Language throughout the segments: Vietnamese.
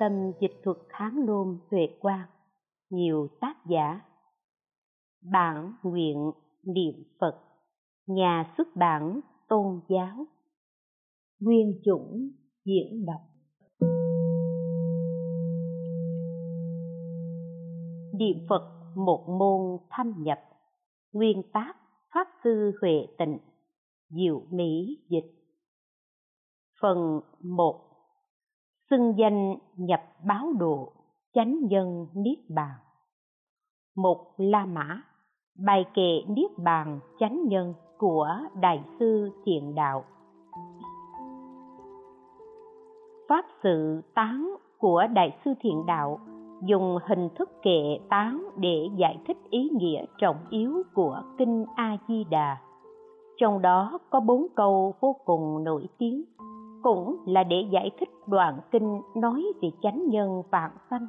Tâm Dịch thuật Hán Nôm Huệ Quang, nhiều tác giả. Bản nguyện niệm Phật, nhà xuất bản tôn giáo. Nguyên chủng diễn đọc. Niệm Phật một môn thâm nhập, nguyên tác Pháp Sư Huệ Tịnh, Diệu Mỹ Dịch. Phần 1 xưng danh nhập báo độ chánh nhân niết bàn. Một la mã, bài kệ niết bàn chánh nhân của đại sư thiện đạo. Pháp sự tán của đại sư thiện đạo dùng hình thức kệ tán để giải thích ý nghĩa trọng yếu của kinh a di đà. Trong đó có bốn câu vô cùng nổi tiếng cũng là để giải thích đoạn kinh nói về chánh nhân vạn sanh.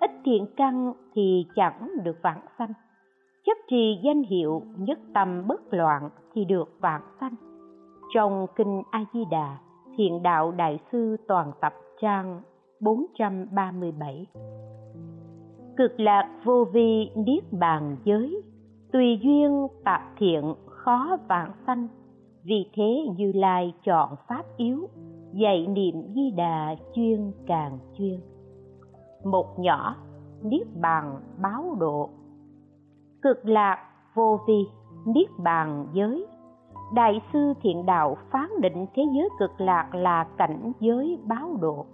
Ít thiện căn thì chẳng được vạn sanh. Chấp trì danh hiệu nhất tâm bất loạn thì được vạn sanh. Trong kinh a di đà thiện đạo đại sư toàn tập trang 437 cực lạc vô vi niết bàn giới, tùy duyên tạp thiện khó vạn sanh vì thế như lai chọn pháp yếu, dạy niệm di đà chuyên càng chuyên. Một nhỏ, niết bàn báo độ. Cực lạc vô vi, niết bàn giới. Đại sư thiện đạo phán định thế giới cực lạc là cảnh giới báo độ,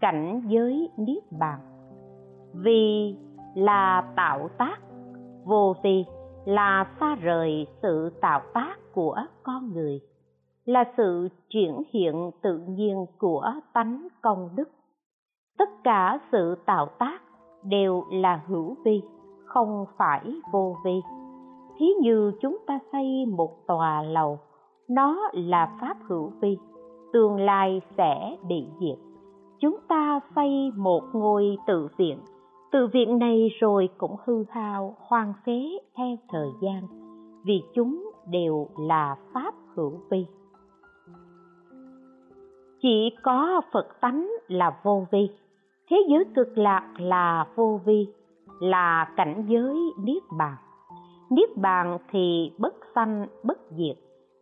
cảnh giới niết bàn. Vì là tạo tác, vô vi là xa rời sự tạo tác của con người, là sự triển hiện tự nhiên của tánh công đức. Tất cả sự tạo tác đều là hữu vi, không phải vô vi. Thí như chúng ta xây một tòa lầu, nó là pháp hữu vi, tương lai sẽ bị diệt. Chúng ta xây một ngôi tự viện từ viện này rồi cũng hư hao, hoang phế theo thời gian, vì chúng đều là pháp hữu vi. Chỉ có phật tánh là vô vi, thế giới cực lạc là vô vi, là cảnh giới niết bàn. Niết bàn thì bất sanh, bất diệt,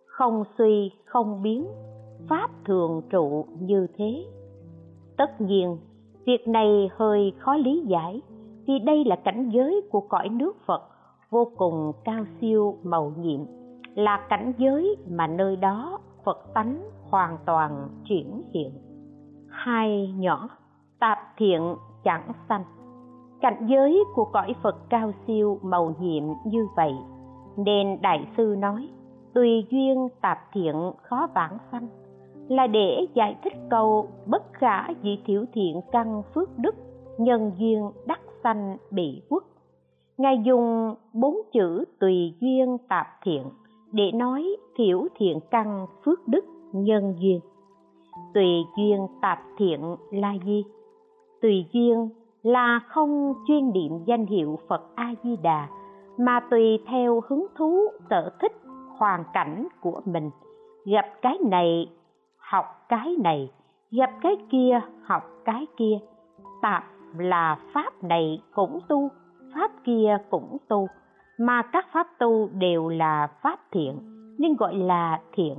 không suy, không biến, pháp thường trụ như thế. Tất nhiên việc này hơi khó lý giải, vì đây là cảnh giới của cõi nước phật, vô cùng cao siêu màu nhiệm, là cảnh giới mà nơi đó phật tánh hoàn toàn triển hiện. Hai nhỏ, tạp thiện chẳng sanh. Cảnh giới của cõi phật cao siêu màu nhiệm như vậy, nên đại sư nói, tùy duyên tạp thiện khó vãng sanh là để giải thích câu bất khả dị thiểu thiện căn phước đức, nhân duyên đắc sanh bị quốc ngài dùng bốn chữ tùy duyên tạp thiện để nói thiểu thiện căn phước đức, nhân duyên. Tùy duyên tạp thiện là gì? Tùy duyên là không chuyên niệm danh hiệu phật a di đà mà tùy theo hứng thú, sở thích, hoàn cảnh của mình. Gặp cái này học cái này gặp cái kia, học cái kia. Tạp là pháp này cũng tu, pháp kia cũng tu. Mà các pháp tu đều là pháp thiện, nên gọi là thiện.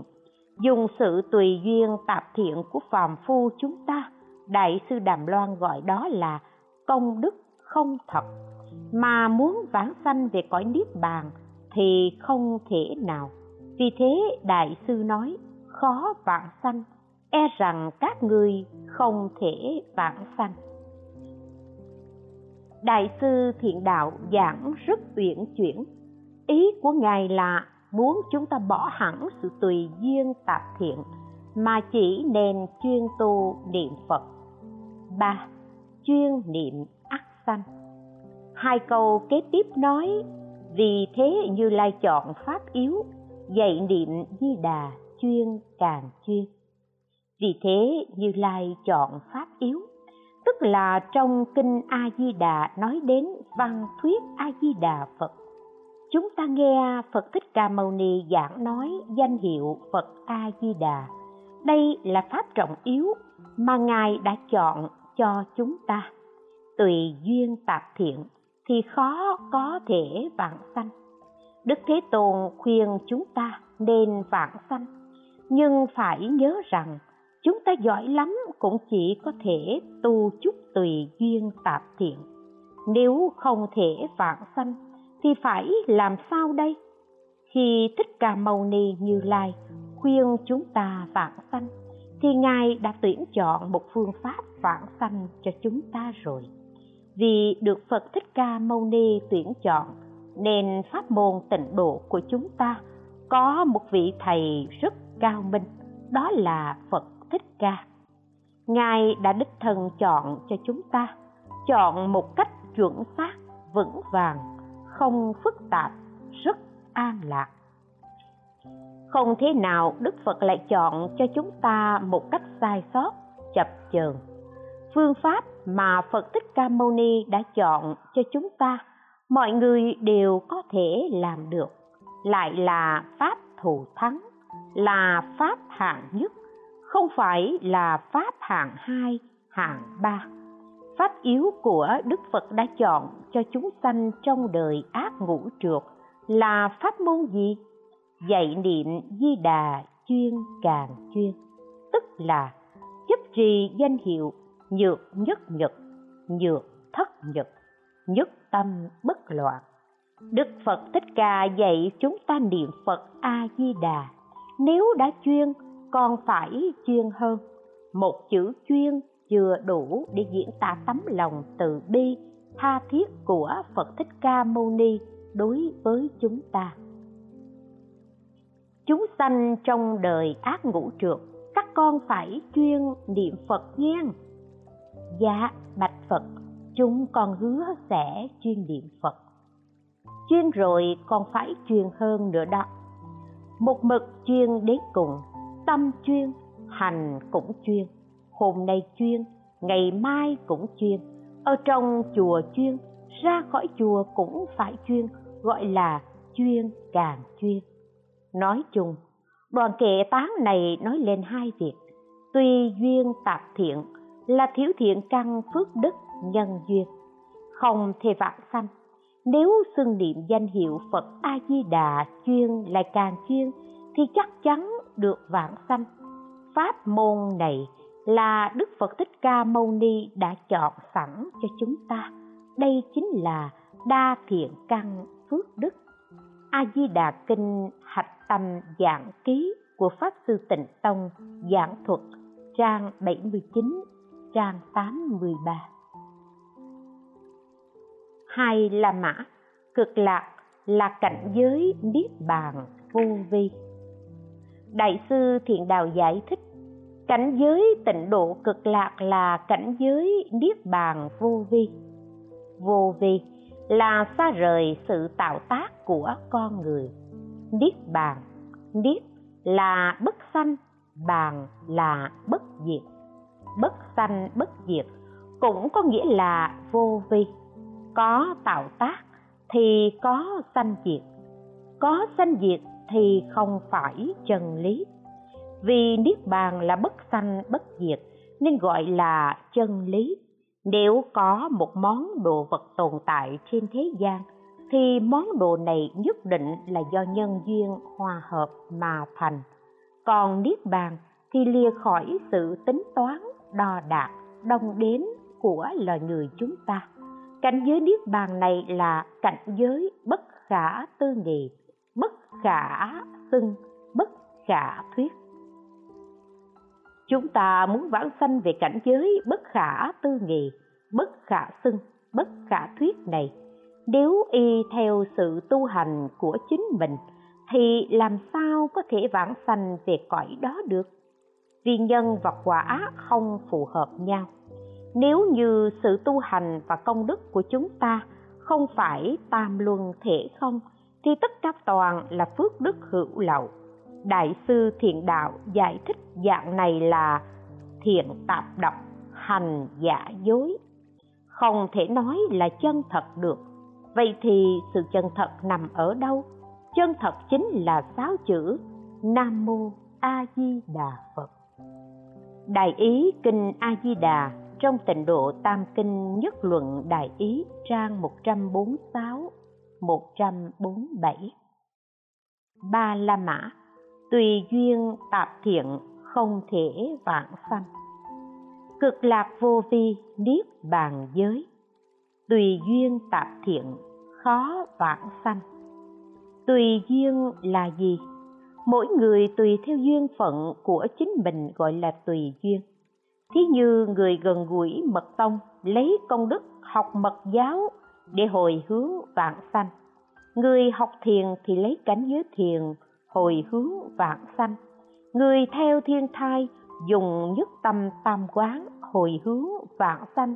Dùng sự tùy duyên tạp thiện của phàm phu chúng ta, đại sư đàm loan gọi đó là công đức không thật. Mà muốn vãng sanh về cõi niết bàn thì không thể nào. Vì thế đại sư nói khó vãng sanh e rằng các ngươi không thể vãng sanh. Đại sư thiện đạo giảng rất uyển chuyển. Ý của ngài là muốn chúng ta bỏ hẳn sự tùy duyên tạp thiện mà chỉ nên chuyên tu niệm phật. Ba, chuyên niệm ác sanh. Hai câu kế tiếp nói, vì thế như lai chọn pháp yếu, dạy niệm di đà chuyên càng chuyên. Vì thế như lai chọn pháp yếu, tức là trong kinh a di đà nói đến văn thuyết a di đà phật. Chúng ta nghe phật thích ca mâu ni giảng nói danh hiệu phật a di đà đây là pháp trọng yếu mà ngài đã chọn cho chúng ta. Tùy duyên tạp thiện thì khó có thể vãng sanh. Đức thế tôn khuyên chúng ta nên vãng sanh nhưng phải nhớ rằng, chúng ta giỏi lắm cũng chỉ có thể tu chút tùy duyên tạp thiện. Nếu không thể vãng sanh, thì phải làm sao đây? Khi thích ca mâu ni như lai khuyên chúng ta vãng sanh, thì ngài đã tuyển chọn một phương pháp vãng sanh cho chúng ta rồi. Vì được phật thích ca mâu ni tuyển chọn, nên pháp môn tịnh độ của chúng ta có một vị thầy rất cao minh. Đó là phật thích ca. Ngài đã đích thân chọn cho chúng ta, chọn một cách chuẩn xác, vững vàng, không phức tạp, rất an lạc. Không thế nào đức phật lại chọn cho chúng ta một cách sai sót, chập chờn. Phương pháp mà phật thích ca mâu ni đã chọn cho chúng ta, mọi người đều có thể làm được, lại là pháp thù thắng là pháp hạng nhất, không phải là pháp hạng hai, hạng ba. Pháp yếu của đức phật đã chọn cho chúng sanh trong đời ác ngũ trượt là pháp môn gì? Dạy niệm di đà chuyên càng chuyên, tức là chấp trì danh hiệu nhược nhất nhật, nhược thất nhật, nhất tâm bất loạn. Đức phật thích ca dạy chúng ta niệm phật a di đà nếu đã chuyên, còn phải chuyên hơn. Một chữ chuyên chưa đủ để diễn tả tấm lòng từ bi, tha thiết của phật thích ca mâu ni đối với chúng ta. Chúng sanh trong đời ác ngũ trượt các con phải chuyên niệm phật nghe dạ bạch phật, chúng con hứa sẽ chuyên niệm phật. Chuyên rồi còn phải chuyên hơn nữa đó một mực chuyên đến cùng, tâm chuyên, hành cũng chuyên. Hôm nay chuyên, ngày mai cũng chuyên. Ở trong chùa chuyên, ra khỏi chùa cũng phải chuyên, gọi là chuyên càng chuyên. Nói chung, đoàn kệ tán này nói lên hai việc. Tuy duyên tạp thiện là thiếu thiện căn phước đức nhân duyên, không thể vạn sanh nếu xưng niệm danh hiệu phật a di đà chuyên lại càng chuyên, thì chắc chắn được vãng sanh. Pháp môn này là đức phật thích ca mâu ni đã chọn sẵn cho chúng ta. Đây chính là đa thiện căn phước đức. A di đà kinh hạch tâm dạng ký của pháp sư tịnh tông giảng thuật, trang 79 trang 83 hai là mã, cực lạc là cảnh giới niết bàn, vô vi. Đại sư thiện đạo giải thích, cảnh giới tịnh độ cực lạc là cảnh giới niết bàn, vô vi. Vô vi là xa rời sự tạo tác của con người. Niết bàn, niết là bất sanh, bàn là bất diệt. Bất sanh, bất diệt cũng có nghĩa là vô vi có tạo tác thì có sanh diệt. Có sanh diệt thì không phải chân lý. Vì niết bàn là bất sanh, bất diệt, nên gọi là chân lý. Nếu có một món đồ vật tồn tại trên thế gian, thì món đồ này nhất định là do nhân duyên hòa hợp mà thành. Còn niết bàn thì lìa khỏi sự tính toán, đo đạc đông đếm của loài người chúng ta cảnh giới niết bàn này là cảnh giới bất khả tư nghị, bất khả xưng, bất khả thuyết. Chúng ta muốn vãng sanh về cảnh giới bất khả tư nghị, bất khả xưng, bất khả thuyết này. Nếu y theo sự tu hành của chính mình, thì làm sao có thể vãng sanh về cõi đó được? Vì nhân và quả không phù hợp nhau nếu như sự tu hành và công đức của chúng ta không phải tam luân thể không, thì tất cả toàn là phước đức hữu lậu. Đại sư thiện đạo giải thích dạng này là thiện tạp độc, hành giả dối. Không thể nói là chân thật được. Vậy thì sự chân thật nằm ở đâu? Chân thật chính là sáu chữ nam mô a di đà phật. Đại ý kinh a di đà trong tịnh độ Tam Kinh Nhất Luận Đại Ý trang 146, 147. Ba La Mã, tùy duyên tạp thiện không thể vạn sanh. Cực lạc vô vi niết bàn giới, tùy duyên tạp thiện khó vạn sanh. Tùy duyên là gì? Mỗi người tùy theo duyên phận của chính mình gọi là tùy duyên thí như người gần gũi mật tông lấy công đức học mật giáo để hồi hướng vạn sanh. Người học thiền thì lấy cảnh giới thiền hồi hướng vạn sanh. Người theo thiên thai dùng nhất tâm tam quán hồi hướng vạn sanh.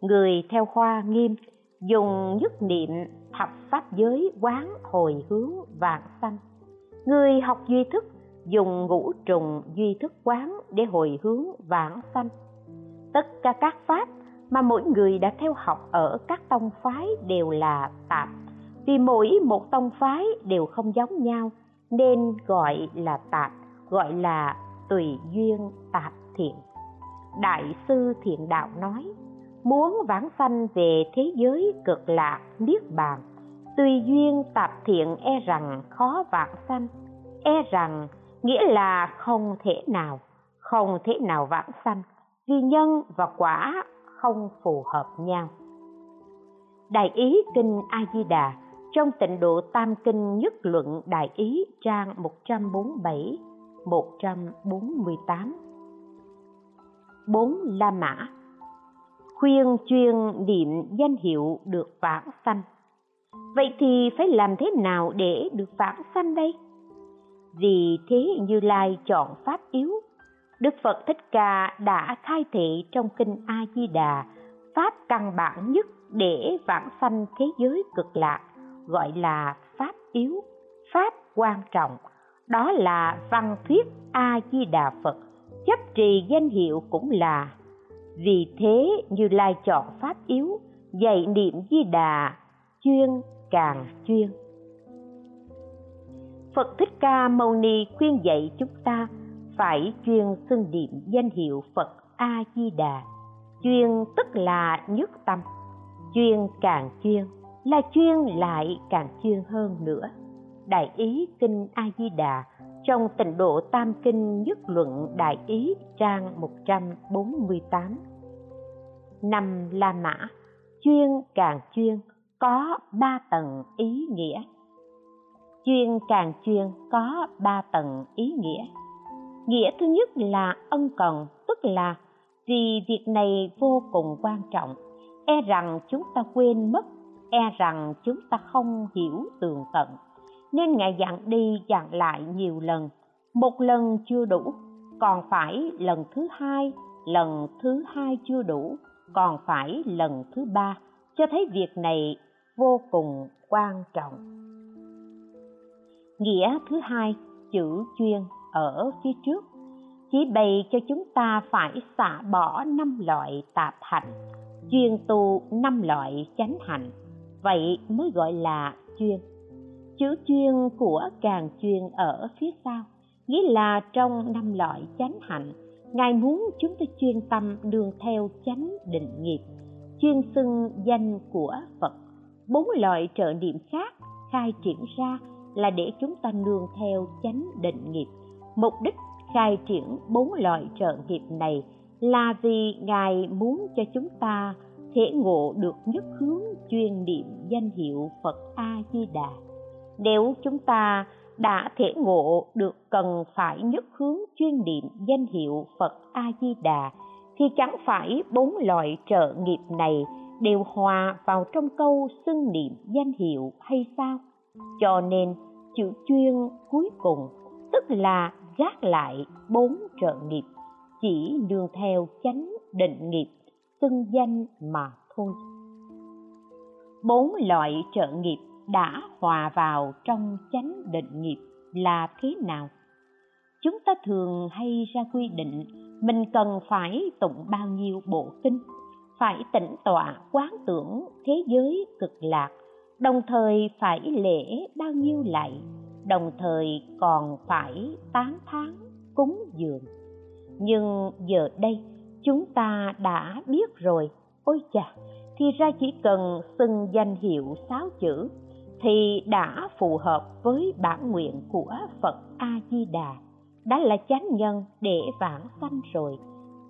Người theo hoa nghiêm dùng nhất niệm thập pháp giới quán hồi hướng vạn sanh. Người học duy thức dùng ngũ trùng duy thức quán để hồi hướng vãng sanh. Tất cả các pháp mà mỗi người đã theo học ở các tông phái đều là tạp. Vì mỗi một tông phái đều không giống nhau, nên gọi là tạp, gọi là tùy duyên tạp thiện. Đại sư thiện đạo nói, muốn vãng sanh về thế giới cực lạc niết bàn, tùy duyên tạp thiện e rằng khó vãng sanh e rằng nghĩa là không thể nào, không thể nào vãng sanh. Vì nhân và quả không phù hợp nhau. Đại ý kinh a di đà trong tịnh độ tam kinh nhất luận, đại ý trang 147 148 bốn la mã. Khuyên chuyên niệm danh hiệu được vãng sanh. Vậy thì phải làm thế nào để được vãng sanh đây? Vì thế như lai chọn pháp yếu. Đức phật thích ca đã khai thị trong kinh a di đà pháp căn bản nhất để vãng sanh thế giới cực lạc, gọi là pháp yếu, pháp quan trọng. Đó là văn thuyết a di đà phật, chấp trì danh hiệu cũng là. Vì thế như lai chọn pháp yếu, dạy niệm di đà, chuyên càng chuyên. Phật Thích Ca Mâu Ni khuyên dạy chúng ta phải chuyên xưng niệm danh hiệu Phật A Di Đà. Chuyên tức là nhất tâm, chuyên càng chuyên là chuyên lại càng chuyên hơn nữa. Đại ý kinh A Di Đà trong tịnh độ Tam kinh nhất luận đại ý trang 148. Năm La Mã, chuyên càng chuyên có ba tầng ý nghĩa chuyên càng chuyên có ba tầng ý nghĩa. Nghĩa thứ nhất là ân cần, tức là vì việc này vô cùng quan trọng. E rằng chúng ta quên mất e rằng chúng ta không hiểu tường tận. Nên ngài dặn đi dặn lại nhiều lần, một lần chưa đủ, còn phải lần thứ hai, lần thứ hai chưa đủ, còn phải lần thứ ba. Cho thấy việc này vô cùng quan trọng nghĩa thứ hai, chữ chuyên ở phía trước. Chỉ bày cho chúng ta phải xả bỏ năm loại tạp hạnh, chuyên tu năm loại chánh hạnh. Vậy mới gọi là chuyên. Chữ chuyên của càng chuyên ở phía sau, nghĩa là trong năm loại chánh hạnh, ngài muốn chúng ta chuyên tâm đường theo chánh định nghiệp, chuyên xưng danh của phật. Bốn loại trợ niệm khác khai triển ra là để chúng ta nương theo chánh định nghiệp. Mục đích khai triển bốn loại trợ nghiệp này là vì ngài muốn cho chúng ta thể ngộ được nhất hướng chuyên niệm danh hiệu phật a di đà nếu chúng ta đã thể ngộ được cần phải nhất hướng chuyên niệm danh hiệu phật a di đà thì chẳng phải bốn loại trợ nghiệp này đều hòa vào trong câu xưng niệm danh hiệu hay sao? Cho nên, chữ chuyên cuối cùng, tức là gác lại bốn trợ nghiệp, chỉ nương theo chánh định nghiệp, xưng danh mà thôi. Bốn loại trợ nghiệp đã hòa vào trong chánh định nghiệp là thế nào? Chúng ta thường hay ra quy định mình cần phải tụng bao nhiêu bộ kinh, phải tĩnh tọa quán tưởng thế giới cực lạc đồng thời phải lễ bao nhiêu lạy, đồng thời còn phải tán thán cúng dường. Nhưng giờ đây chúng ta đã biết rồi. Ôi chà, thì ra chỉ cần xưng danh hiệu sáu chữ thì đã phù hợp với bản nguyện của phật a di đà đã là chánh nhân để vãng sanh rồi.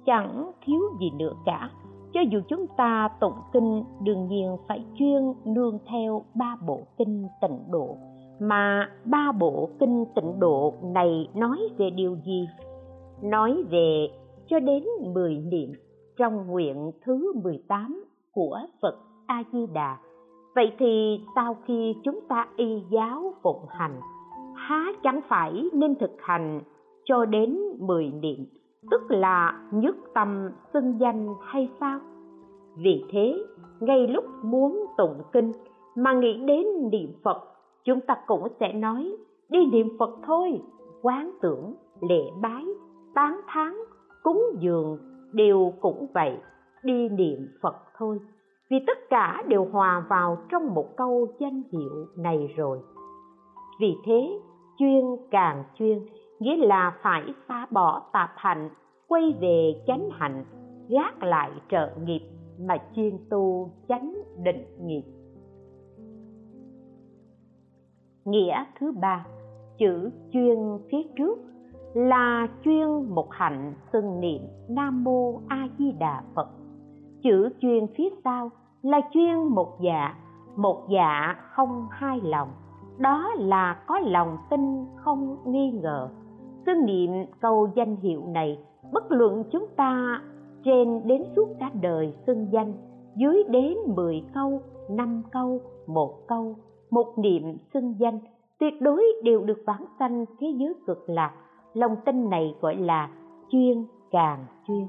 Chẳng thiếu gì nữa cả cho dù chúng ta tụng kinh đương nhiên phải chuyên nương theo ba bộ kinh tịnh độ mà ba bộ kinh tịnh độ này nói về điều gì nói về cho đến 10 niệm trong nguyện thứ 18 của Phật A Di Đà. Vậy thì sau khi chúng ta y giáo phụng hành, há chẳng phải nên thực hành cho đến 10 niệm, tức là nhất tâm xưng danh hay sao? Vì thế, ngay lúc muốn tụng kinh mà nghĩ đến niệm Phật, chúng ta cũng sẽ nói đi niệm Phật thôi, quán tưởng, lễ bái, tán thán, cúng dường đều cũng vậy, đi niệm Phật thôi. Vì tất cả đều hòa vào trong một câu danh hiệu này rồi. Vì thế, chuyên càng chuyên, nghĩa là phải phá bỏ tạp hạnh, quay về chánh hạnh, gác lại trợ nghiệp mà chuyên tu chánh định nghiệp. Nghĩa thứ ba chữ chuyên phía trước là chuyên một hạnh xưng niệm nam mô a di đà phật. Chữ chuyên phía sau là chuyên một dạ một dạ không hai lòng. Đó là có lòng tin không nghi ngờ cứ niệm câu danh hiệu này bất luận chúng ta trên đến suốt cả đời xưng danh dưới đến 10 câu, 5 câu, một câu, một niệm xưng danh tuyệt đối đều được vãng sanh thế giới cực lạc. Lòng tin này gọi là chuyên càng chuyên.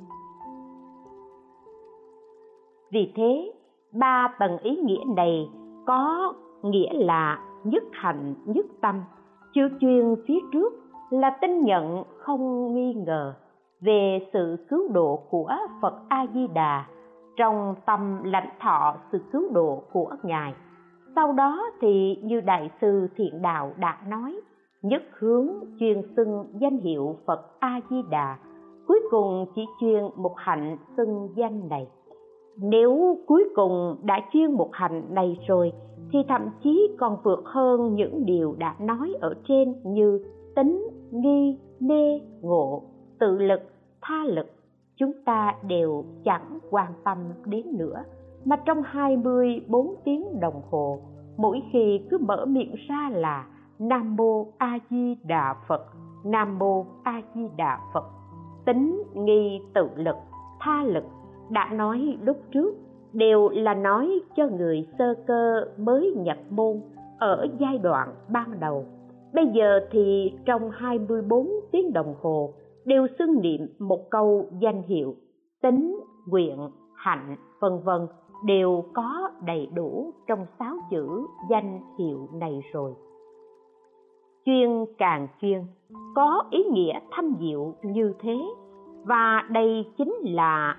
Vì thế, ba tầng ý nghĩa này có nghĩa là nhất hạnh nhất tâm, chưa chuyên phía trước là tin nhận không nghi ngờ về sự cứu độ của Phật A Di Đà trong tâm lãnh thọ sự cứu độ của Ngài. Sau đó thì như Đại sư Thiện Đạo đã nói, nhất hướng chuyên xưng danh hiệu Phật A Di Đà, cuối cùng chỉ chuyên một hạnh xưng danh này. Nếu cuối cùng đã chuyên một hạnh này rồi thì thậm chí còn vượt hơn những điều đã nói ở trên như tính, nghi, mê, ngộ, tự lực, tha lực chúng ta đều chẳng quan tâm đến nữa. Mà trong 24 tiếng đồng hồ mỗi khi cứ mở miệng ra là Nam Mô A Di Đà Phật Nam Mô A Di Đà Phật. Tính nghi tự lực tha lực đã nói lúc trước đều là nói cho người sơ cơ mới nhập môn ở giai đoạn ban đầu bây giờ thì trong 24 tiếng đồng hồ, đều xưng niệm một câu danh hiệu, tính, nguyện, hạnh, vân vân, đều có đầy đủ trong sáu chữ danh hiệu này rồi. Chuyên càng chuyên có ý nghĩa thâm diệu như thế, và đây chính là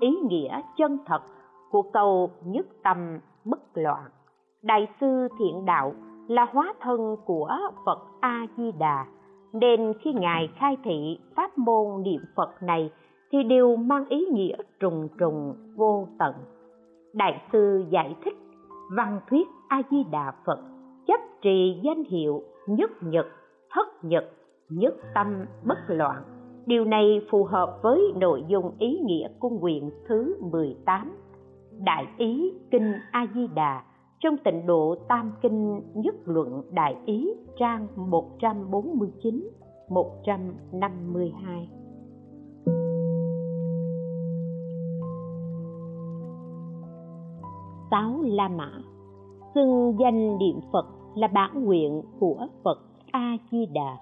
ý nghĩa chân thật của câu nhất tâm bất loạn. Đại sư thiện đạo là hóa thân của phật a di đà nên khi ngài khai thị pháp môn niệm phật này thì đều mang ý nghĩa trùng trùng, vô tận. Đại sư giải thích, văn thuyết a di đà phật chấp trì danh hiệu nhất nhật, thất nhật, nhất tâm bất loạn. Điều này phù hợp với nội dung ý nghĩa cung nguyện thứ 18 đại ý kinh a di đà trong tịnh độ Tam Kinh Nhất Luận Đại Ý, trang 149 152 Sáu La Mã. Xưng danh niệm Phật là bản nguyện của Phật A-di-đà.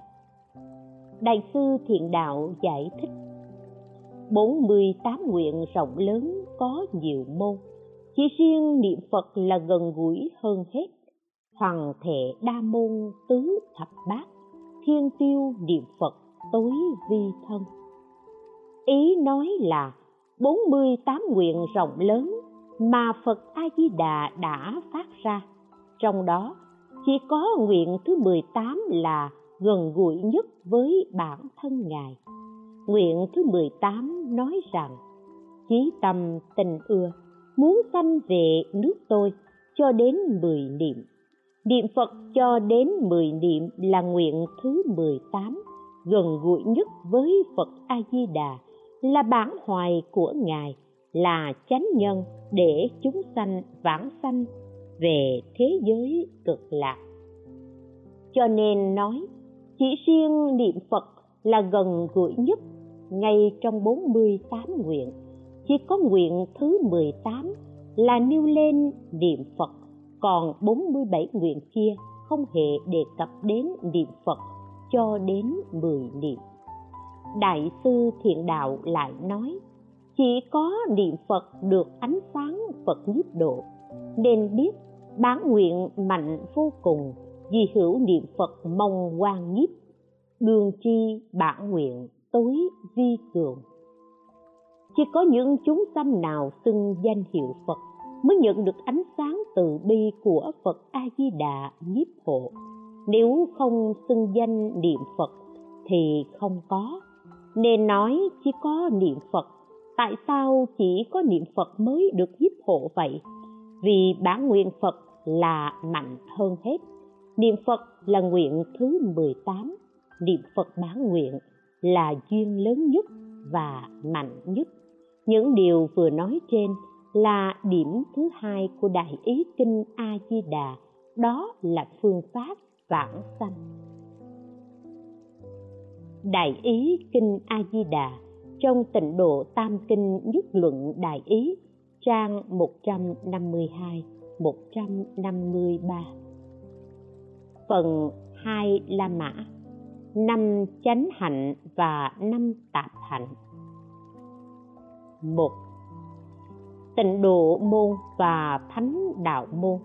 Đại sư Thiện Đạo giải thích. 48 nguyện rộng lớn có nhiều môn chỉ riêng niệm phật là gần gũi hơn hết hoàng thể đa môn tứ thập bát, thiên tiêu niệm phật tối vi thân ý nói là 48 nguyện rộng lớn mà Phật A Di Đà đã phát ra. Trong đó, chỉ có nguyện thứ 18 là gần gũi nhất với bản thân Ngài. Nguyện thứ 18 nói rằng, chí tâm tình ưa muốn sanh về nước tôi cho đến mười niệm. Niệm phật cho đến mười niệm là nguyện thứ mười tám, gần gũi nhất với phật a di đà là bản hoài của ngài, là chánh nhân để chúng sanh vãng sanh về thế giới cực lạc. Cho nên nói, chỉ riêng niệm phật là gần gũi nhất ngay trong 48 nguyện chỉ có nguyện thứ 18 là nêu lên niệm Phật. Còn 47 nguyện kia không hề đề cập đến niệm Phật cho đến 10 niệm. Đại sư Thiện Đạo lại nói, chỉ có niệm Phật được ánh sáng Phật nhiếp độ, nên biết bán nguyện mạnh vô cùng vì hữu niệm Phật mong quan nhiếp, đường chi bản nguyện tối vi cường chỉ có những chúng sanh nào xưng danh hiệu phật mới nhận được ánh sáng từ bi của phật a di đà nhiếp hộ. Nếu không xưng danh niệm phật thì không có. Nên nói chỉ có niệm phật. Tại sao chỉ có niệm phật mới được nhiếp hộ vậy? Vì bản nguyện phật là mạnh hơn hết. Niệm phật là nguyện thứ 18 niệm phật bản nguyện là duyên lớn nhất và mạnh nhất những điều vừa nói trên là điểm thứ hai của đại ý kinh a di đà đó là phương pháp vãng sanh. Đại ý kinh a di đà trong tịnh độ tam kinh nhất luận đại ý, trang 152 153 phần 2 La Mã, năm chánh hạnh và năm tạp hạnh một. Tịnh độ môn và thánh đạo môn.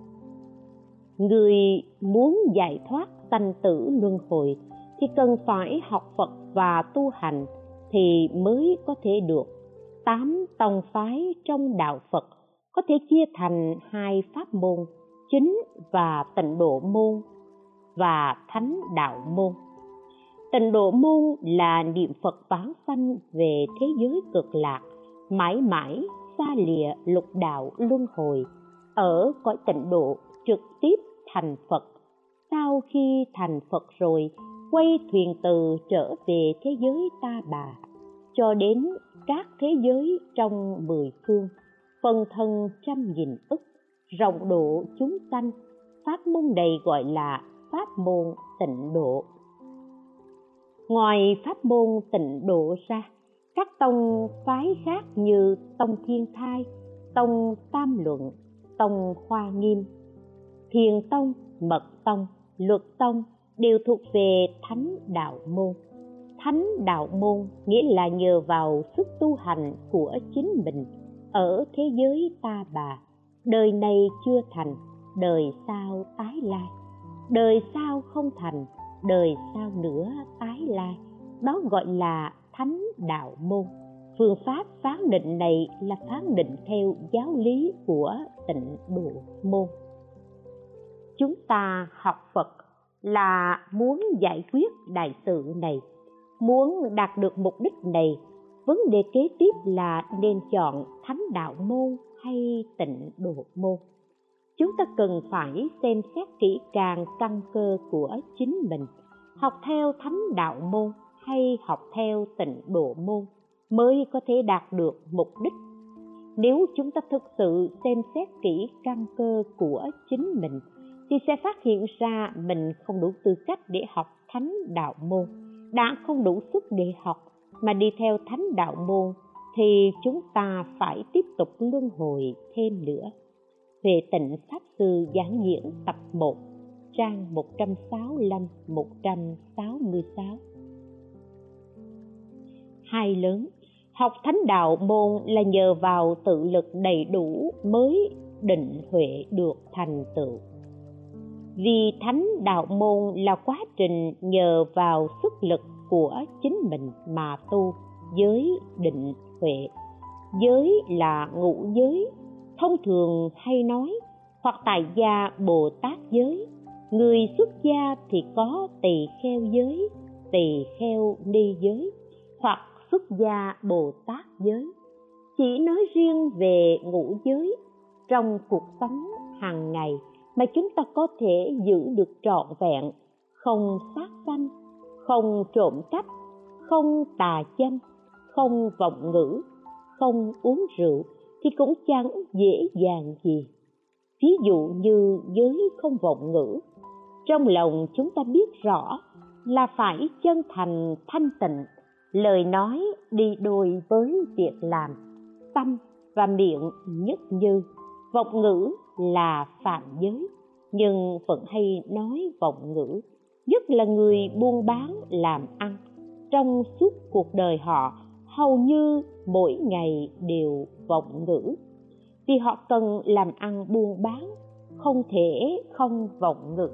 Người muốn giải thoát sanh tử luân hồi thì cần phải học phật và tu hành thì mới có thể được. Tám tông phái trong đạo phật có thể chia thành hai pháp môn, chính và tịnh độ môn và thánh đạo môn. Tịnh độ môn là niệm phật vãng sanh về thế giới cực lạc mãi mãi xa lìa lục đạo luân hồi, ở cõi tịnh độ trực tiếp thành phật. Sau khi thành phật rồi, quay thuyền từ trở về thế giới ta bà. Cho đến các thế giới trong mười phương phần thân trăm nghìn ức, rộng độ chúng sanh, pháp môn đầy gọi là pháp môn tịnh độ. Ngoài pháp môn tịnh độ ra các tông phái khác như tông thiên thai, tông tam luận, tông khoa nghiêm thiền tông, mật tông, luật tông đều thuộc về thánh đạo môn. Thánh đạo môn nghĩa là nhờ vào sức tu hành của chính mình. Ở thế giới ta bà, đời này chưa thành, đời sau tái lai. Đời sau không thành, đời sau nữa tái lai. Đó gọi là thánh đạo môn. Phương pháp phán định này là phán định theo giáo lý của tịnh độ môn. Chúng ta học phật là muốn giải quyết đại sự này, muốn đạt được mục đích này. Vấn đề kế tiếp là nên chọn thánh đạo môn hay tịnh độ môn. Chúng ta cần phải xem xét kỹ càng căn cơ của chính mình, học theo thánh đạo môn hay học theo tịnh độ môn mới có thể đạt được mục đích. Nếu chúng ta thực sự xem xét kỹ căn cơ của chính mình, thì sẽ phát hiện ra mình không đủ tư cách để học thánh đạo môn, đã không đủ sức để học mà đi theo thánh đạo môn, thì chúng ta phải tiếp tục luân hồi thêm nữa. Về tịnh Pháp Sư giảng diễn tập 1 trang 165 166 Hai lớn. Học thánh đạo môn là nhờ vào tự lực đầy đủ mới định huệ được thành tựu. Vì thánh đạo môn là quá trình nhờ vào sức lực của chính mình mà tu giới định huệ. Giới là ngũ giới, thông thường hay nói, hoặc tại gia bồ tát giới. Người xuất gia thì có tỳ kheo giới, tỳ kheo ni giới, hoặc xuất gia bồ tát giới. Chỉ nói riêng về ngũ giới trong cuộc sống hàng ngày mà chúng ta có thể giữ được trọn vẹn, không sát sanh, không trộm cắp, không tà châm, không vọng ngữ, không uống rượu thì cũng chẳng dễ dàng gì. Ví dụ như giới không vọng ngữ, trong lòng chúng ta biết rõ là phải chân thành thanh tịnh lời nói đi đôi với việc làm. Tâm và miệng nhất như. Vọng ngữ là phạm giới, nhưng vẫn hay nói vọng ngữ. Nhất là người buôn bán làm ăn. Trong suốt cuộc đời họ, hầu như mỗi ngày đều vọng ngữ. Vì họ cần làm ăn buôn bán, không thể không vọng ngữ.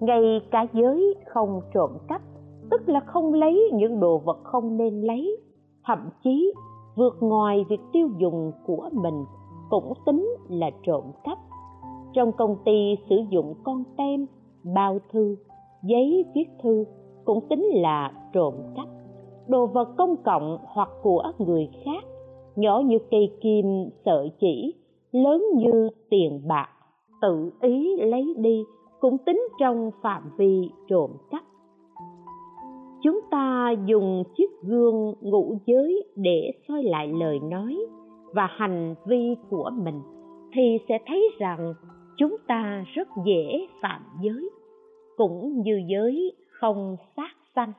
Ngay cả giới không trộm cắp tức là không lấy những đồ vật không nên lấy, thậm chí vượt ngoài việc tiêu dùng của mình cũng tính là trộm cắp. Trong công ty sử dụng con tem, bao thư, giấy viết thư cũng tính là trộm cắp. Đồ vật công cộng hoặc của người khác, nhỏ như cây kim, sợi chỉ, lớn như tiền bạc, tự ý lấy đi cũng tính trong phạm vi trộm cắp chúng ta dùng chiếc gương ngũ giới để soi lại lời nói và hành vi của mình thì sẽ thấy rằng chúng ta rất dễ phạm giới, cũng như giới không sát sanh.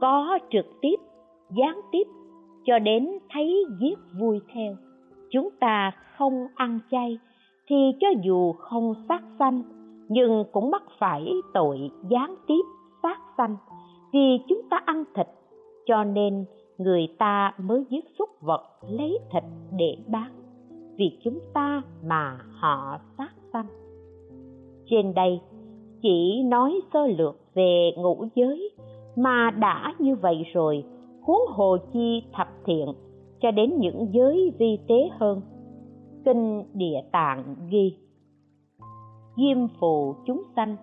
Có trực tiếp, gián tiếp, cho đến thấy giết vui theo. Chúng ta không ăn chay thì cho dù không sát sanh, nhưng cũng mắc phải tội gián tiếp sát sanh vì chúng ta ăn thịt, cho nên người ta mới giết súc vật lấy thịt để bán, vì chúng ta mà họ sát sanh. Trên đây chỉ nói sơ lược về ngũ giới mà đã như vậy rồi, huống hồ chi thập thiện, cho đến những giới vi tế hơn. Kinh địa tạng ghi, diêm phù chúng sanh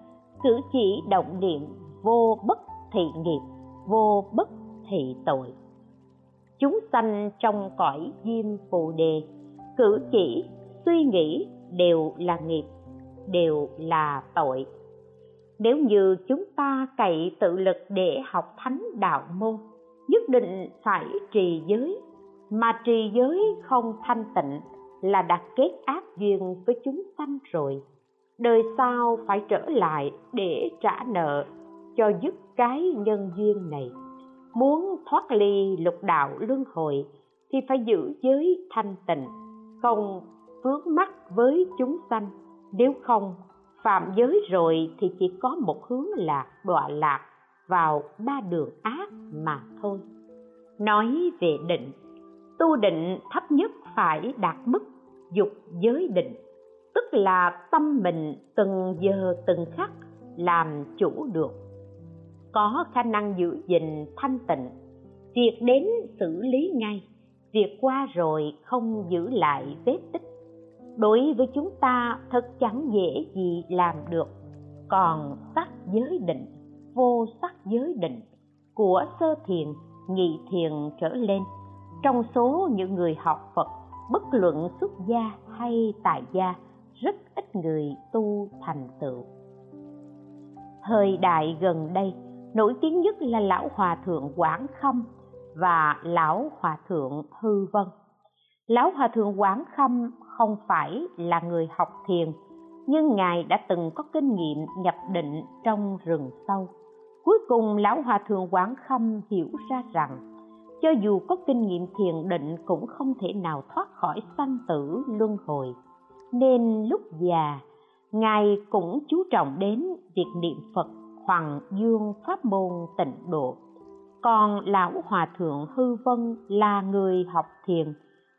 cử chỉ động niệm vô bất thị nghiệp vô bất thị tội. Chúng sanh trong cõi diêm phù đề, cử chỉ, suy nghĩ đều là nghiệp, đều là tội. Nếu như chúng ta cậy tự lực để học thánh đạo môn, nhất định phải trì giới. Mà trì giới không thanh tịnh là đặt kết ác duyên với chúng sanh rồi. Đời sau phải trở lại để trả nợ cho dứt cái nhân duyên này. Muốn thoát ly lục đạo luân hồi thì phải giữ giới thanh tịnh, không vướng mắc với chúng sanh. Nếu không, phạm giới rồi thì chỉ có một hướng là đọa lạc vào ba đường ác mà thôi. Nói về định, tu định thấp nhất phải đạt mức dục giới định, tức là tâm mình từng giờ từng khắc làm chủ được có khả năng giữ gìn thanh tịnh. Việc đến xử lý ngay, việc qua rồi không giữ lại vết tích. Đối với chúng ta, thật chẳng dễ gì làm được. Còn sắc giới định, vô sắc giới định của sơ thiền, nhị thiền trở lên. Trong số những người học phật, bất luận xuất gia hay tại gia, rất ít người tu thành tựu. Thời đại gần đây nổi tiếng nhất là lão hòa thượng quảng khâm và lão hòa thượng hư vân. Lão hòa thượng quảng khâm không phải là người học thiền, nhưng ngài đã từng có kinh nghiệm nhập định trong rừng sâu. Cuối cùng, lão hòa thượng quảng khâm hiểu ra rằng, cho dù có kinh nghiệm thiền định cũng không thể nào thoát khỏi sanh tử luân hồi. Nên lúc già, ngài cũng chú trọng đến việc niệm phật hoàng dương pháp môn tịnh độ. Còn lão hòa thượng hư vân là người học thiền,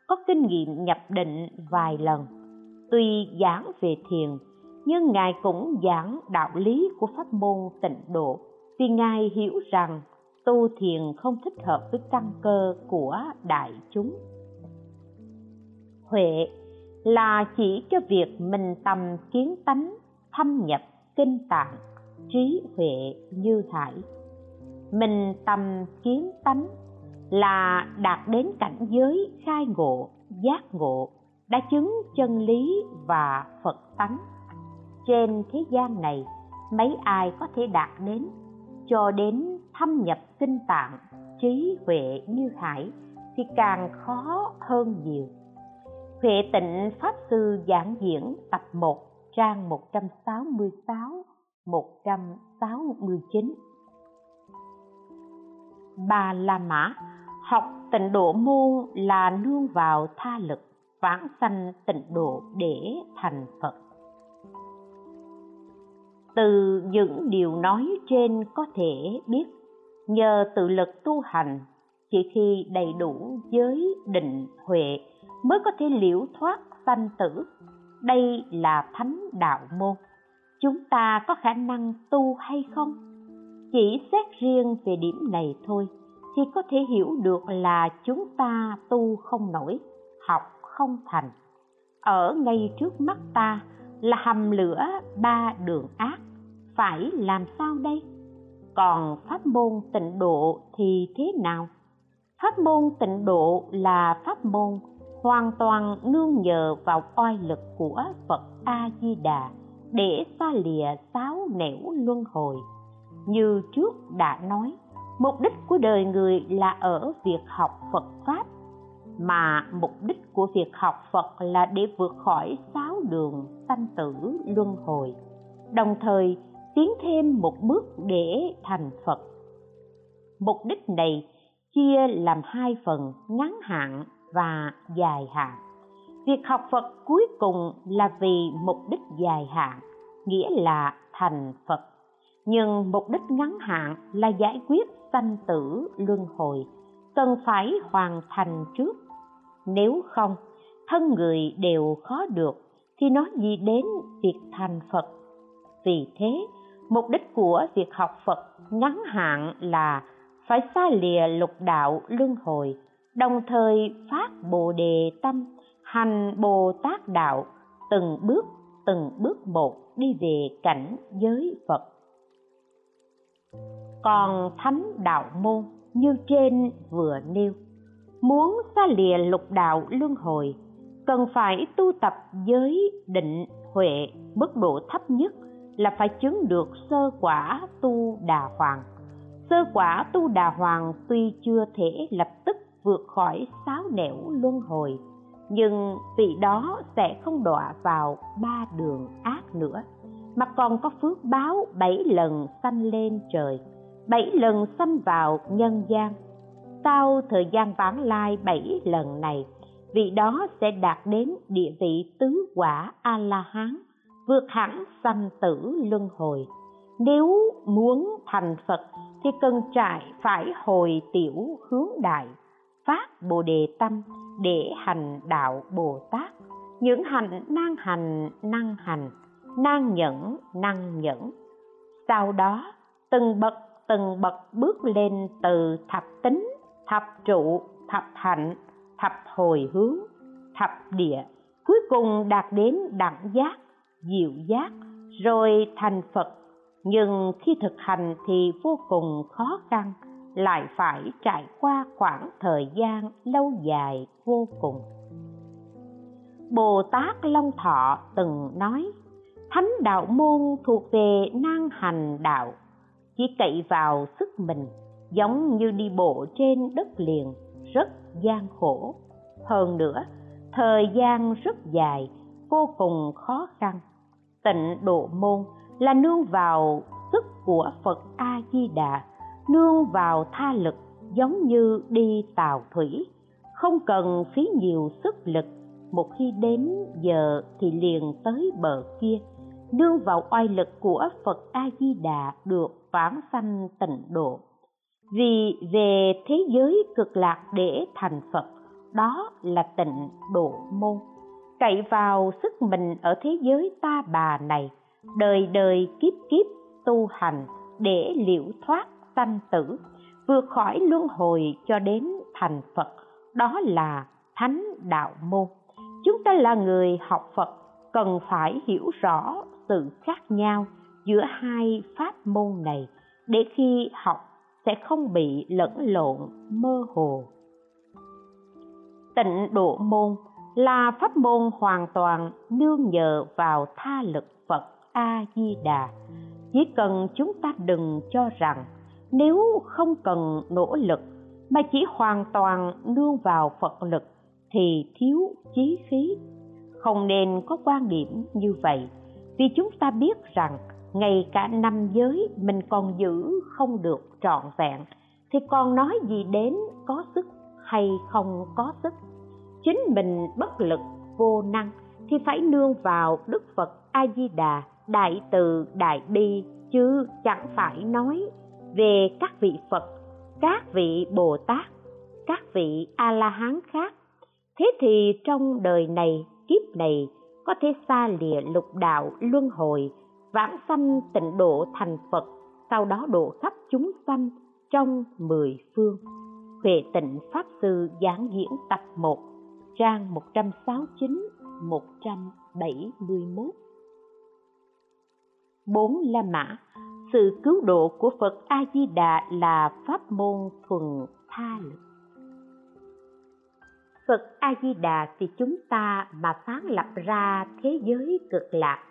có kinh nghiệm nhập định vài lần. Tuy giảng về thiền, nhưng ngài cũng giảng đạo lý của pháp môn tịnh độ. Vì ngài hiểu rằng tu thiền không thích hợp với căn cơ của đại chúng. Huệ là chỉ cho việc mình tầm kiến tánh, thâm nhập, kinh tạng trí huệ như hải mình tầm kiến tánh là đạt đến cảnh giới khai ngộ, giác ngộ, đã chứng chân lý và phật tánh. Trên thế gian này, mấy ai có thể đạt đến? Cho đến thâm nhập kinh tạng, trí huệ như hải thì càng khó hơn nhiều. Huệ tịnh Pháp Sư giảng diễn tập 1 trang 166 169 Bà La Mã học tịnh độ môn là nương vào tha lực, vãng sanh tịnh độ để thành Phật. Từ những điều nói trên có thể biết, nhờ tự lực tu hành, chỉ khi đầy đủ giới định huệ mới có thể liễu thoát sanh tử. Đây là thánh đạo môn chúng ta có khả năng tu hay không? Chỉ xét riêng về điểm này thôi, thì có thể hiểu được là chúng ta tu không nổi, học không thành. Ở ngay trước mắt ta là hầm lửa ba đường ác, phải làm sao đây? Còn pháp môn tịnh độ thì thế nào? Pháp môn tịnh độ là pháp môn hoàn toàn nương nhờ vào oai lực của phật a di đà để xa lìa sáu nẻo luân hồi. Như trước đã nói, mục đích của đời người là ở việc học phật pháp, mà mục đích của việc học phật là để vượt khỏi sáu đường sanh tử luân hồi, đồng thời tiến thêm một bước để thành phật. Mục đích này chia làm hai phần ngắn hạn và dài hạn việc học phật cuối cùng là vì mục đích dài hạn, nghĩa là thành phật. Nhưng mục đích ngắn hạn là giải quyết sanh tử, luân hồi, cần phải hoàn thành trước. Nếu không, thân người đều khó được, thì nói gì đến việc thành phật. Vì thế, mục đích của việc học phật ngắn hạn là phải xa lìa lục đạo luân hồi, đồng thời phát bồ đề tâm hành bồ tát đạo từng bước từng bước một đi về cảnh giới phật. Còn thánh đạo môn như trên vừa nêu, muốn xa lìa lục đạo luân hồi, cần phải tu tập giới định huệ mức độ thấp nhất là phải chứng được sơ quả tu đà hoàng. Sơ quả tu đà hoàng tuy chưa thể lập tức vượt khỏi sáu nẻo luân hồi nhưng vị đó sẽ không đọa vào ba đường ác nữa, mà còn có phước báo bảy lần sanh lên trời, bảy lần sanh vào nhân gian. Sau thời gian vãng lai bảy lần này vị đó sẽ đạt đến địa vị tứ quả a la hán vượt hẳn sanh tử luân hồi. Nếu muốn thành phật thì cần trải phải hồi tiểu hướng đại, phát bồ đề tâm để hành đạo bồ tát những hành năng hành năng hành năng nhẫn năng nhẫn. Sau đó, từng bậc từng bậc bước lên từ thập tính, thập trụ, thập hạnh, thập hồi hướng, thập địa. Cuối cùng đạt đến đẳng giác, diệu giác, rồi thành phật. Nhưng khi thực hành thì vô cùng khó khăn lại phải trải qua khoảng thời gian lâu dài vô cùng. Bồ tát long thọ từng nói, thánh đạo môn thuộc về năng hành đạo, chỉ cậy vào sức mình, giống như đi bộ trên đất liền, rất gian khổ. Hơn nữa, thời gian rất dài, vô cùng khó khăn. Tịnh độ môn là nương vào sức của phật a di đà nương vào tha lực, giống như đi tàu thủy. Không cần phí nhiều sức lực, một khi đến giờ thì liền tới bờ kia. Nương vào oai lực của phật a di đà được vãng sanh tịnh độ. Vì về thế giới cực lạc để thành phật, đó là tịnh độ môn. Cậy vào sức mình ở thế giới ta bà này, đời đời kiếp kiếp tu hành để liễu thoát sanh tử, vượt khỏi luân hồi cho đến thành phật, đó là thánh đạo môn. Chúng ta là người học phật, cần phải hiểu rõ sự khác nhau giữa hai pháp môn này để khi học sẽ không bị lẫn lộn, mơ hồ. Tịnh độ môn là pháp môn hoàn toàn nương nhờ vào tha lực phật a di đà. Chỉ cần chúng ta đừng cho rằng nếu không cần nỗ lực, mà chỉ hoàn toàn nương vào phật lực, thì thiếu chí khí. Không nên có quan điểm như vậy, vì chúng ta biết rằng ngay cả năm giới mình còn giữ không được trọn vẹn, thì còn nói gì đến có sức hay không có sức? Chính mình bất lực, vô năng thì phải nương vào đức phật a di đà, đại từ, đại bi, chứ chẳng phải nói về các vị phật, các vị bồ tát, các vị a la hán khác, thế thì trong đời này, kiếp này, có thể xa lìa lục đạo luân hồi, vãng sanh tịnh độ thành phật, sau đó độ khắp chúng sanh trong mười phương. Huệ tịnh Pháp Sư giảng diễn tập 1 trang 169 171 bốn La Mã sự cứu độ của Phật A Di Đà là pháp môn thuần tha lực Phật A Di Đà thì chúng ta mà sáng lập ra thế giới cực lạc.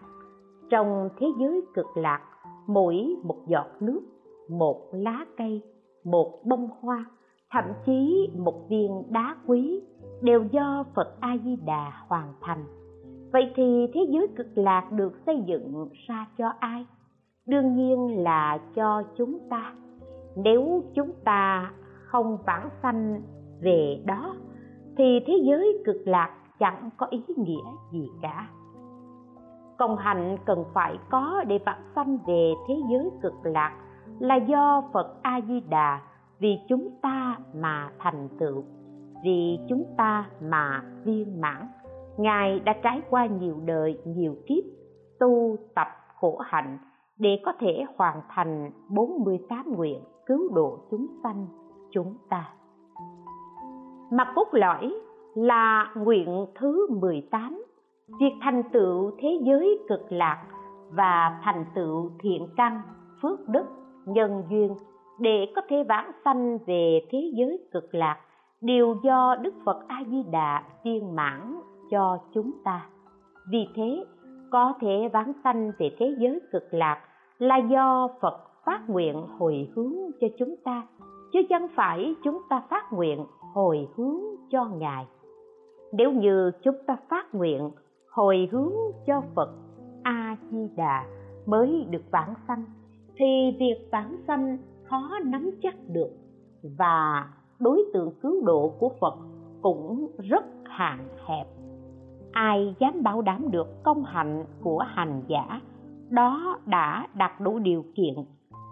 Trong thế giới cực lạc, mỗi một giọt nước, một lá cây, một bông hoa, thậm chí một viên đá quý đều do Phật A Di Đà hoàn thành. Vậy thì thế giới cực lạc được xây dựng ra cho ai? Đương nhiên là cho chúng ta. Nếu chúng ta không vãng sanh về đó, thì thế giới cực lạc chẳng có ý nghĩa gì cả công hạnh cần phải có để vãng sanh về thế giới cực lạc là do phật a di đà vì chúng ta mà thành tựu, vì chúng ta mà viên mãn ngài đã trải qua nhiều đời, nhiều kiếp, tu, tập, khổ hạnh để có thể hoàn thành 48 nguyện cứu độ chúng sanh, chúng ta. Mà cốt lõi là nguyện thứ 18 việc thành tựu thế giới cực lạc và thành tựu thiện căn, phước đức, nhân duyên để có thể vãng sanh về thế giới cực lạc đều do đức phật a di đà viên mãn cho chúng ta. Vì thế, có thể vãng sanh về thế giới cực lạc là do phật phát nguyện hồi hướng cho chúng ta, chứ chẳng phải chúng ta phát nguyện hồi hướng cho ngài. Nếu như chúng ta phát nguyện hồi hướng cho phật a di đà mới được vãng sanh, thì việc vãng sanh khó nắm chắc được và đối tượng cứu độ của phật cũng rất hạn hẹp ai dám bảo đảm được công hạnh của hành giả, đó đã đạt đủ điều kiện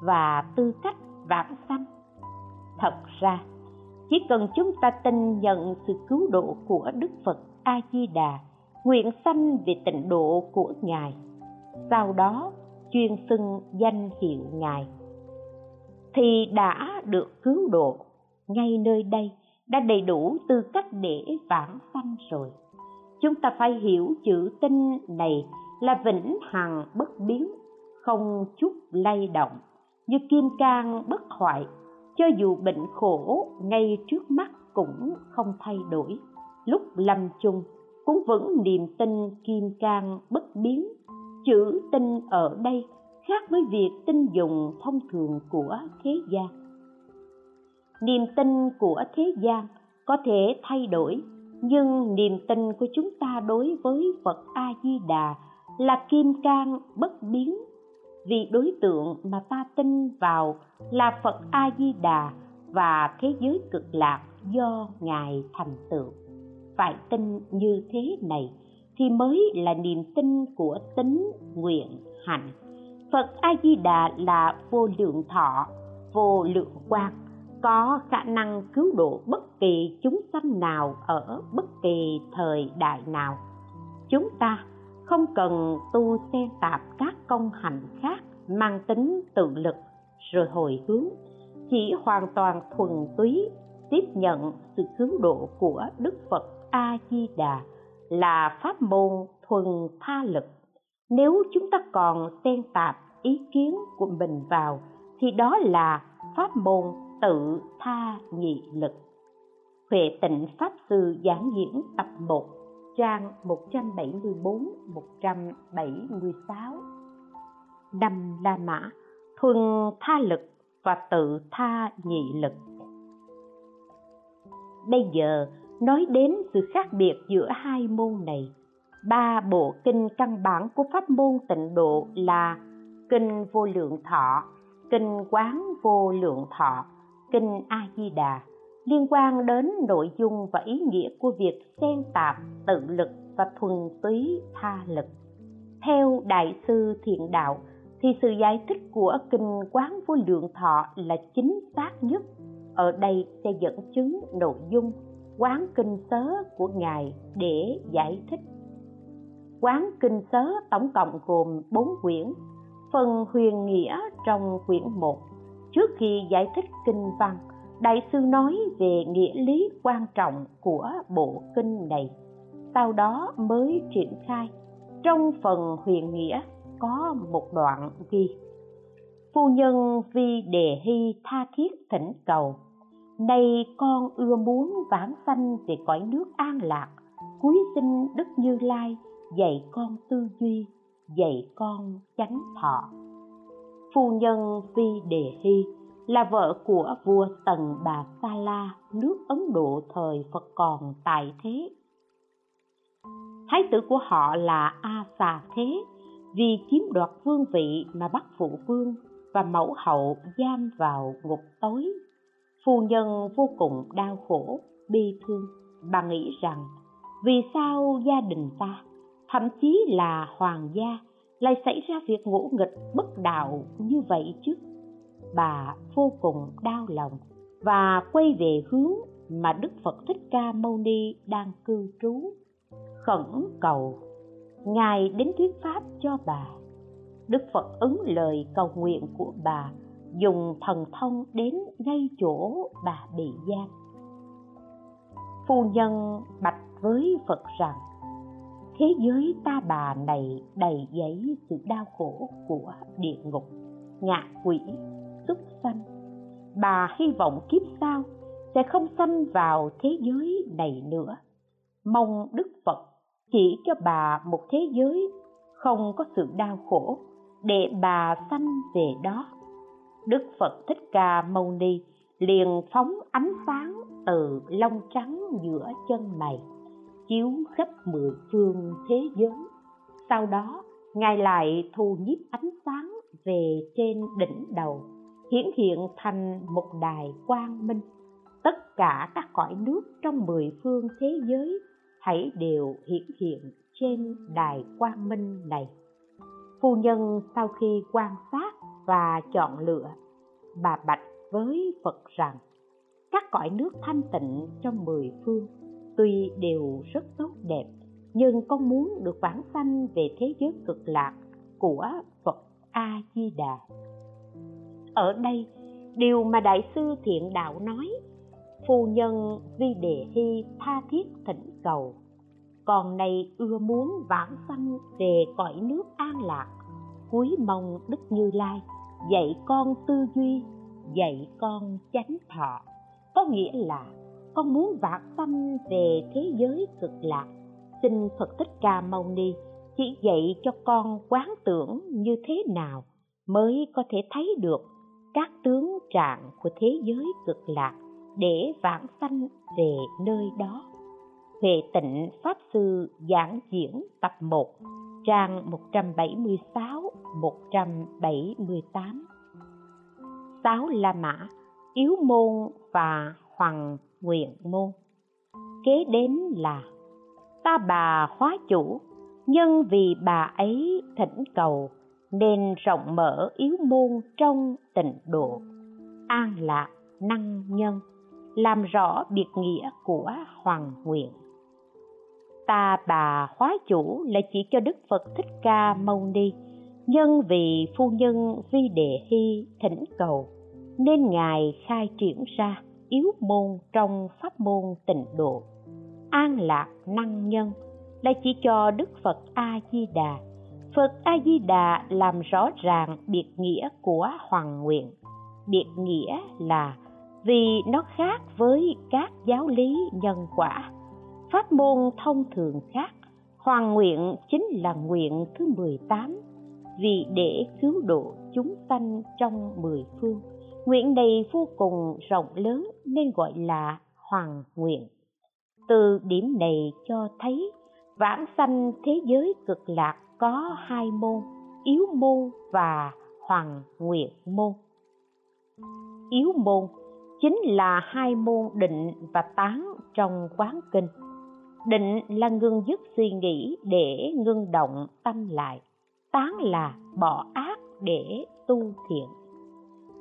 và tư cách vãng sanh. Thật ra, chỉ cần chúng ta tin nhận sự cứu độ của đức phật a di đà nguyện sanh về tịnh độ của ngài, sau đó chuyên xưng danh hiệu ngài, thì đã được cứu độ. Ngay nơi đây đã đầy đủ tư cách để vãng sanh rồi chúng ta phải hiểu chữ tinh này là vĩnh hằng bất biến, không chút lay động, như kim cang bất hoại, cho dù bệnh khổ ngay trước mắt cũng không thay đổi. Lúc lâm chung, cũng vẫn niềm tin kim cang bất biến. Chữ tin ở đây khác với việc tin dùng thông thường của thế gian. Niềm tin của thế gian có thể thay đổi nhưng niềm tin của chúng ta đối với phật a di đà là kim cang bất biến. Vì đối tượng mà ta tin vào là phật a di đà và thế giới cực lạc do ngài thành tựu. Phải tin như thế này thì mới là niềm tin của tính nguyện hạnh. Phật a di đà là vô lượng thọ, vô lượng quang có khả năng cứu độ bất kỳ chúng sanh nào ở bất kỳ thời đại nào. Chúng ta không cần tu xen tạp các công hạnh khác mang tính tự lực rồi hồi hướng, chỉ hoàn toàn thuần túy tiếp nhận sự cứu độ của đức phật a di đà là pháp môn thuần tha lực. Nếu chúng ta còn xen tạp ý kiến của mình vào, thì đó là pháp môn tự tha nhị lực. Huệ tịnh Pháp Sư giảng diễn tập 1 trang 174-176 Năm La Mã, thuần tha lực và tự tha nhị lực. Bây giờ, nói đến sự khác biệt giữa hai môn này, ba bộ kinh căn bản của pháp môn tịnh độ là kinh vô lượng thọ, kinh quán vô lượng thọ kinh a di đà liên quan đến nội dung và ý nghĩa của việc xen tạp tự lực và thuần túy tha lực. Theo đại sư thiện đạo, thì sự giải thích của kinh quán vô lượng thọ là chính xác nhất. Ở đây sẽ dẫn chứng nội dung quán kinh sớ của ngài để giải thích. Quán kinh sớ tổng cộng gồm 4 quyển, phần huyền nghĩa trong quyển 1 trước khi giải thích kinh văn, đại sư nói về nghĩa lý quan trọng của bộ kinh này. Sau đó mới triển khai. Trong phần huyền nghĩa có một đoạn ghi, phu nhân vi đề hy tha thiết thỉnh cầu, nay con ưa muốn vãng sanh về cõi nước an lạc, cuối sinh đức như lai, dạy con tư duy, dạy con chánh thọ phu nhân vi đề hy là vợ của vua tần bà sa la, nước ấn độ thời phật còn tại thế. Thái tử của họ là a xà thế, vì chiếm đoạt vương vị mà bắt phụ vương và mẫu hậu giam vào ngục tối. Phu nhân vô cùng đau khổ, bi thương, bà nghĩ rằng vì sao gia đình ta, thậm chí là hoàng gia lại xảy ra việc ngỗ nghịch bất đạo như vậy chứ? Bà vô cùng đau lòng và quay về hướng mà đức phật thích ca mâu ni đang cư trú. Khẩn cầu, ngài đến thuyết pháp cho bà. Đức phật ứng lời cầu nguyện của bà, dùng thần thông đến ngay chỗ bà bị giam. Phu nhân bạch với phật rằng thế giới ta bà này đầy giấy sự đau khổ của địa ngục, ngạ quỷ, súc sanh. Bà hy vọng kiếp sau sẽ không sanh vào thế giới này nữa. Mong đức phật chỉ cho bà một thế giới không có sự đau khổ để bà sanh về đó. Đức phật thích ca mâu ni liền phóng ánh sáng từ lông trắng giữa chân mày chiếu khắp mười phương thế giới. Sau đó, ngài lại thu nhiếp ánh sáng về trên đỉnh đầu, hiển hiện thành một đài quang minh. Tất cả các cõi nước trong mười phương thế giới hãy đều hiển hiện trên đài quang minh này. Phu nhân sau khi quan sát và chọn lựa, bà bạch với phật rằng, các cõi nước thanh tịnh trong mười phương tuy đều rất tốt đẹp, nhưng con muốn được vãng sanh về thế giới cực lạc của phật a di đà ở đây, điều mà đại sư thiện đạo nói, phu nhân vi đề hy tha thiết thỉnh cầu, còn này ưa muốn vãng sanh về cõi nước an lạc, cuối mong đức như lai dạy con tư duy, dạy con chánh thọ, có nghĩa là con muốn vãng sanh về thế giới cực lạc. Xin phật thích ca mâu ni chỉ dạy cho con quán tưởng như thế nào mới có thể thấy được các tướng trạng của thế giới cực lạc để vãng sanh về nơi đó. Huệ tịnh Pháp Sư giảng diễn tập 1 trang 176 178 Sáu La Mã, Yếu môn và Hoàng nguyện môn. Kế đến là, ta bà hóa chủ nhân vì bà ấy thỉnh cầu nên rộng mở yếu môn trong tịnh độ, an lạc năng nhân, làm rõ biệt nghĩa của hoàng nguyện. Ta bà hóa chủ là chỉ cho đức phật thích ca mâu ni nhân vì phu nhân vi đề hy thỉnh cầu nên ngài khai triển ra yếu môn trong pháp môn tịnh độ, an lạc năng nhân. Là chỉ cho đức phật a di đà phật a di đà làm rõ ràng biệt nghĩa của hoàng nguyện. Biệt nghĩa là vì nó khác với các giáo lý nhân quả. Pháp môn thông thường khác. Hoàng nguyện chính là nguyện thứ 18 vì để cứu độ chúng sanh trong mười phương nguyện này vô cùng rộng lớn nên gọi là hoàng nguyện. Từ điểm này cho thấy, vãng sanh thế giới cực lạc có hai môn, yếu môn và hoàng nguyện môn. Yếu môn chính là hai môn định và tán trong quán kinh. Định là ngưng dứt suy nghĩ để ngưng động tâm lại, tán là bỏ ác để tu thiện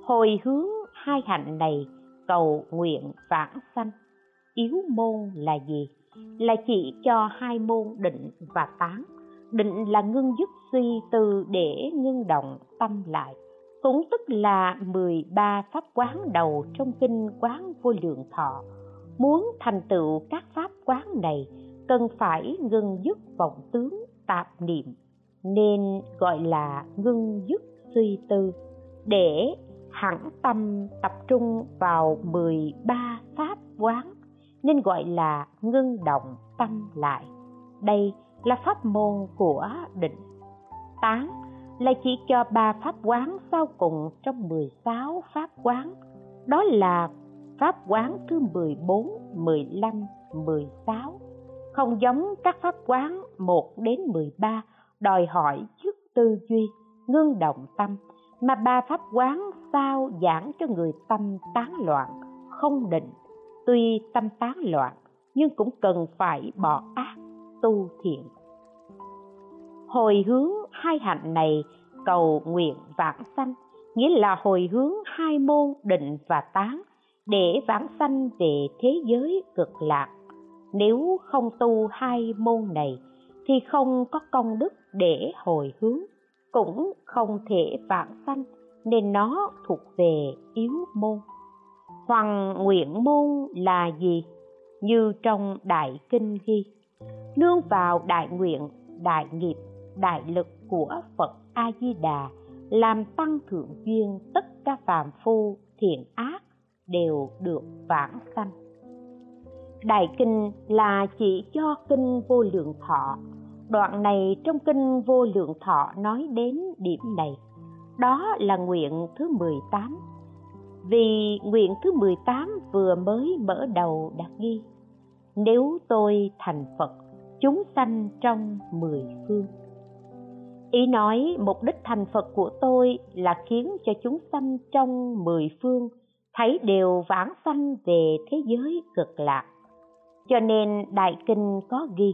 hồi hướng hai hạnh này, cầu nguyện vãng sanh. Yếu môn là gì? Là chỉ cho hai môn định và tán. Định là ngưng dứt suy tư để ngưng động tâm lại. Cũng tức là 13 pháp quán đầu trong kinh quán vô lượng thọ. Muốn thành tựu các pháp quán này, cần phải ngưng dứt vọng tướng tạp niệm. Nên gọi là ngưng dứt suy tư. Để hẳn tâm tập trung vào 13 pháp quán nên gọi là ngưng động tâm lại. Đây là pháp môn của định 8 là chỉ cho ba pháp quán sau cùng trong 16 pháp quán. Đó là pháp quán thứ 14, 15, 16 không giống các pháp quán 1 đến 13 đòi hỏi trước tư duy, ngưng động tâm mà ba pháp quán sao giảng cho người tâm tán loạn, không định. Tuy tâm tán loạn nhưng cũng cần phải bỏ ác, tu thiện. Hồi hướng hai hạnh này cầu nguyện vãng sanh, nghĩa là hồi hướng hai môn định và tán để vãng sanh về thế giới cực lạc nếu không tu hai môn này thì không có công đức để hồi hướng cũng không thể vãng sanh, nên nó thuộc về yếu môn hoàng nguyện môn là gì như trong đại kinh ghi, nương vào đại nguyện, đại nghiệp, đại lực của phật a di đà làm tăng thượng duyên tất cả phàm phu, thiện ác đều được vãng sanh Đại kinh là chỉ cho kinh vô lượng thọ. Đoạn này trong kinh vô lượng thọ nói đến điểm này. Đó là nguyện thứ 18. Vì nguyện thứ 18 vừa mới mở đầu đã ghi. Nếu tôi thành Phật, chúng sanh trong mười phương. Ý nói mục đích thành Phật của tôi là khiến cho chúng sanh trong mười phương thấy đều vãng sanh về thế giới cực lạc cho nên đại kinh có ghi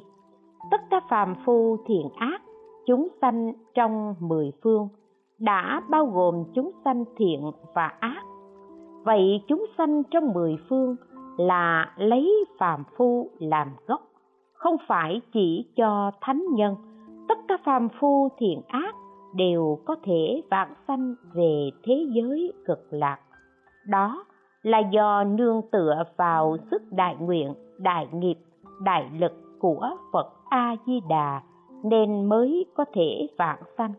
tất cả phàm phu thiện ác, chúng sanh trong mười phương đã bao gồm chúng sanh thiện và ác. Vậy chúng sanh trong mười phương là lấy phàm phu làm gốc, không phải chỉ cho thánh nhân. Tất cả phàm phu thiện ác đều có thể vãng sanh về thế giới cực lạc. Đó là do nương tựa vào sức đại nguyện, đại nghiệp, đại lực của phật a di đà nên mới có thể vạn sanh.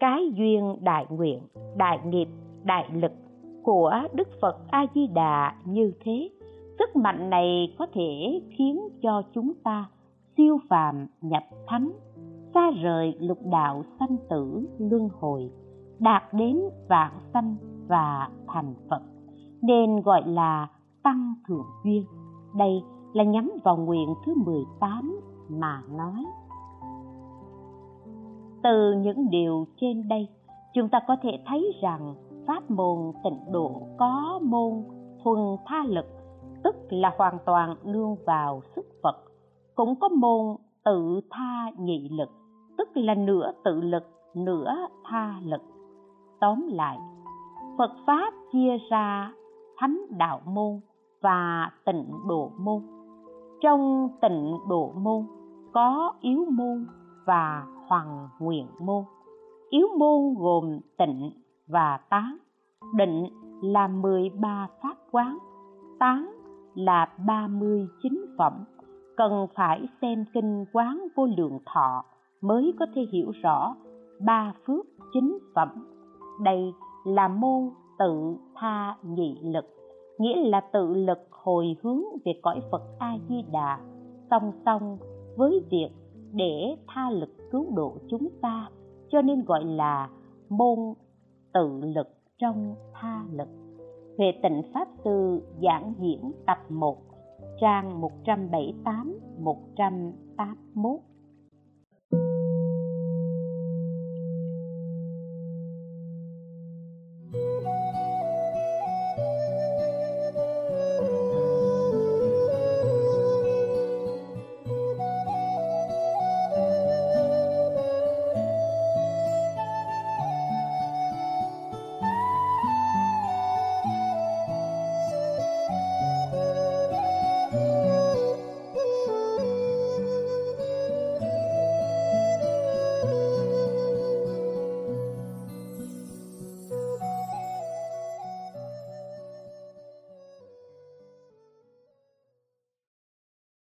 Cái duyên đại nguyện, đại nghiệp, đại lực của đức phật a di đà như thế, sức mạnh này có thể khiến cho chúng ta siêu phàm nhập thánh, xa rời lục đạo sanh tử luân hồi, đạt đến vạn sanh và thành phật, nên gọi là tăng thượng duyên. Đây là nhắm vào nguyện thứ 18 mà nói. Từ những điều trên đây, chúng ta có thể thấy rằng pháp môn tịnh độ có môn thuần tha lực, tức là hoàn toàn nương vào sức Phật, cũng có môn tự tha nhị lực, tức là nửa tự lực, nửa tha lực. Tóm lại, Phật Pháp chia ra thánh đạo môn và tịnh độ môn trong tịnh độ môn, có yếu môn và hoàng nguyện môn. Yếu môn gồm tịnh và tán. Định là 13 pháp quán, tán là 39 phẩm. Cần phải xem kinh quán vô lượng thọ mới có thể hiểu rõ ba phước chính phẩm. Đây là môn tự tha nhị lực nghĩa là tự lực hồi hướng về cõi phật a di đà song song với việc để tha lực cứu độ chúng ta, cho nên gọi là môn tự lực trong tha lực. Huệ tịnh Pháp Sư giảng diễn tập 1 trang 178 181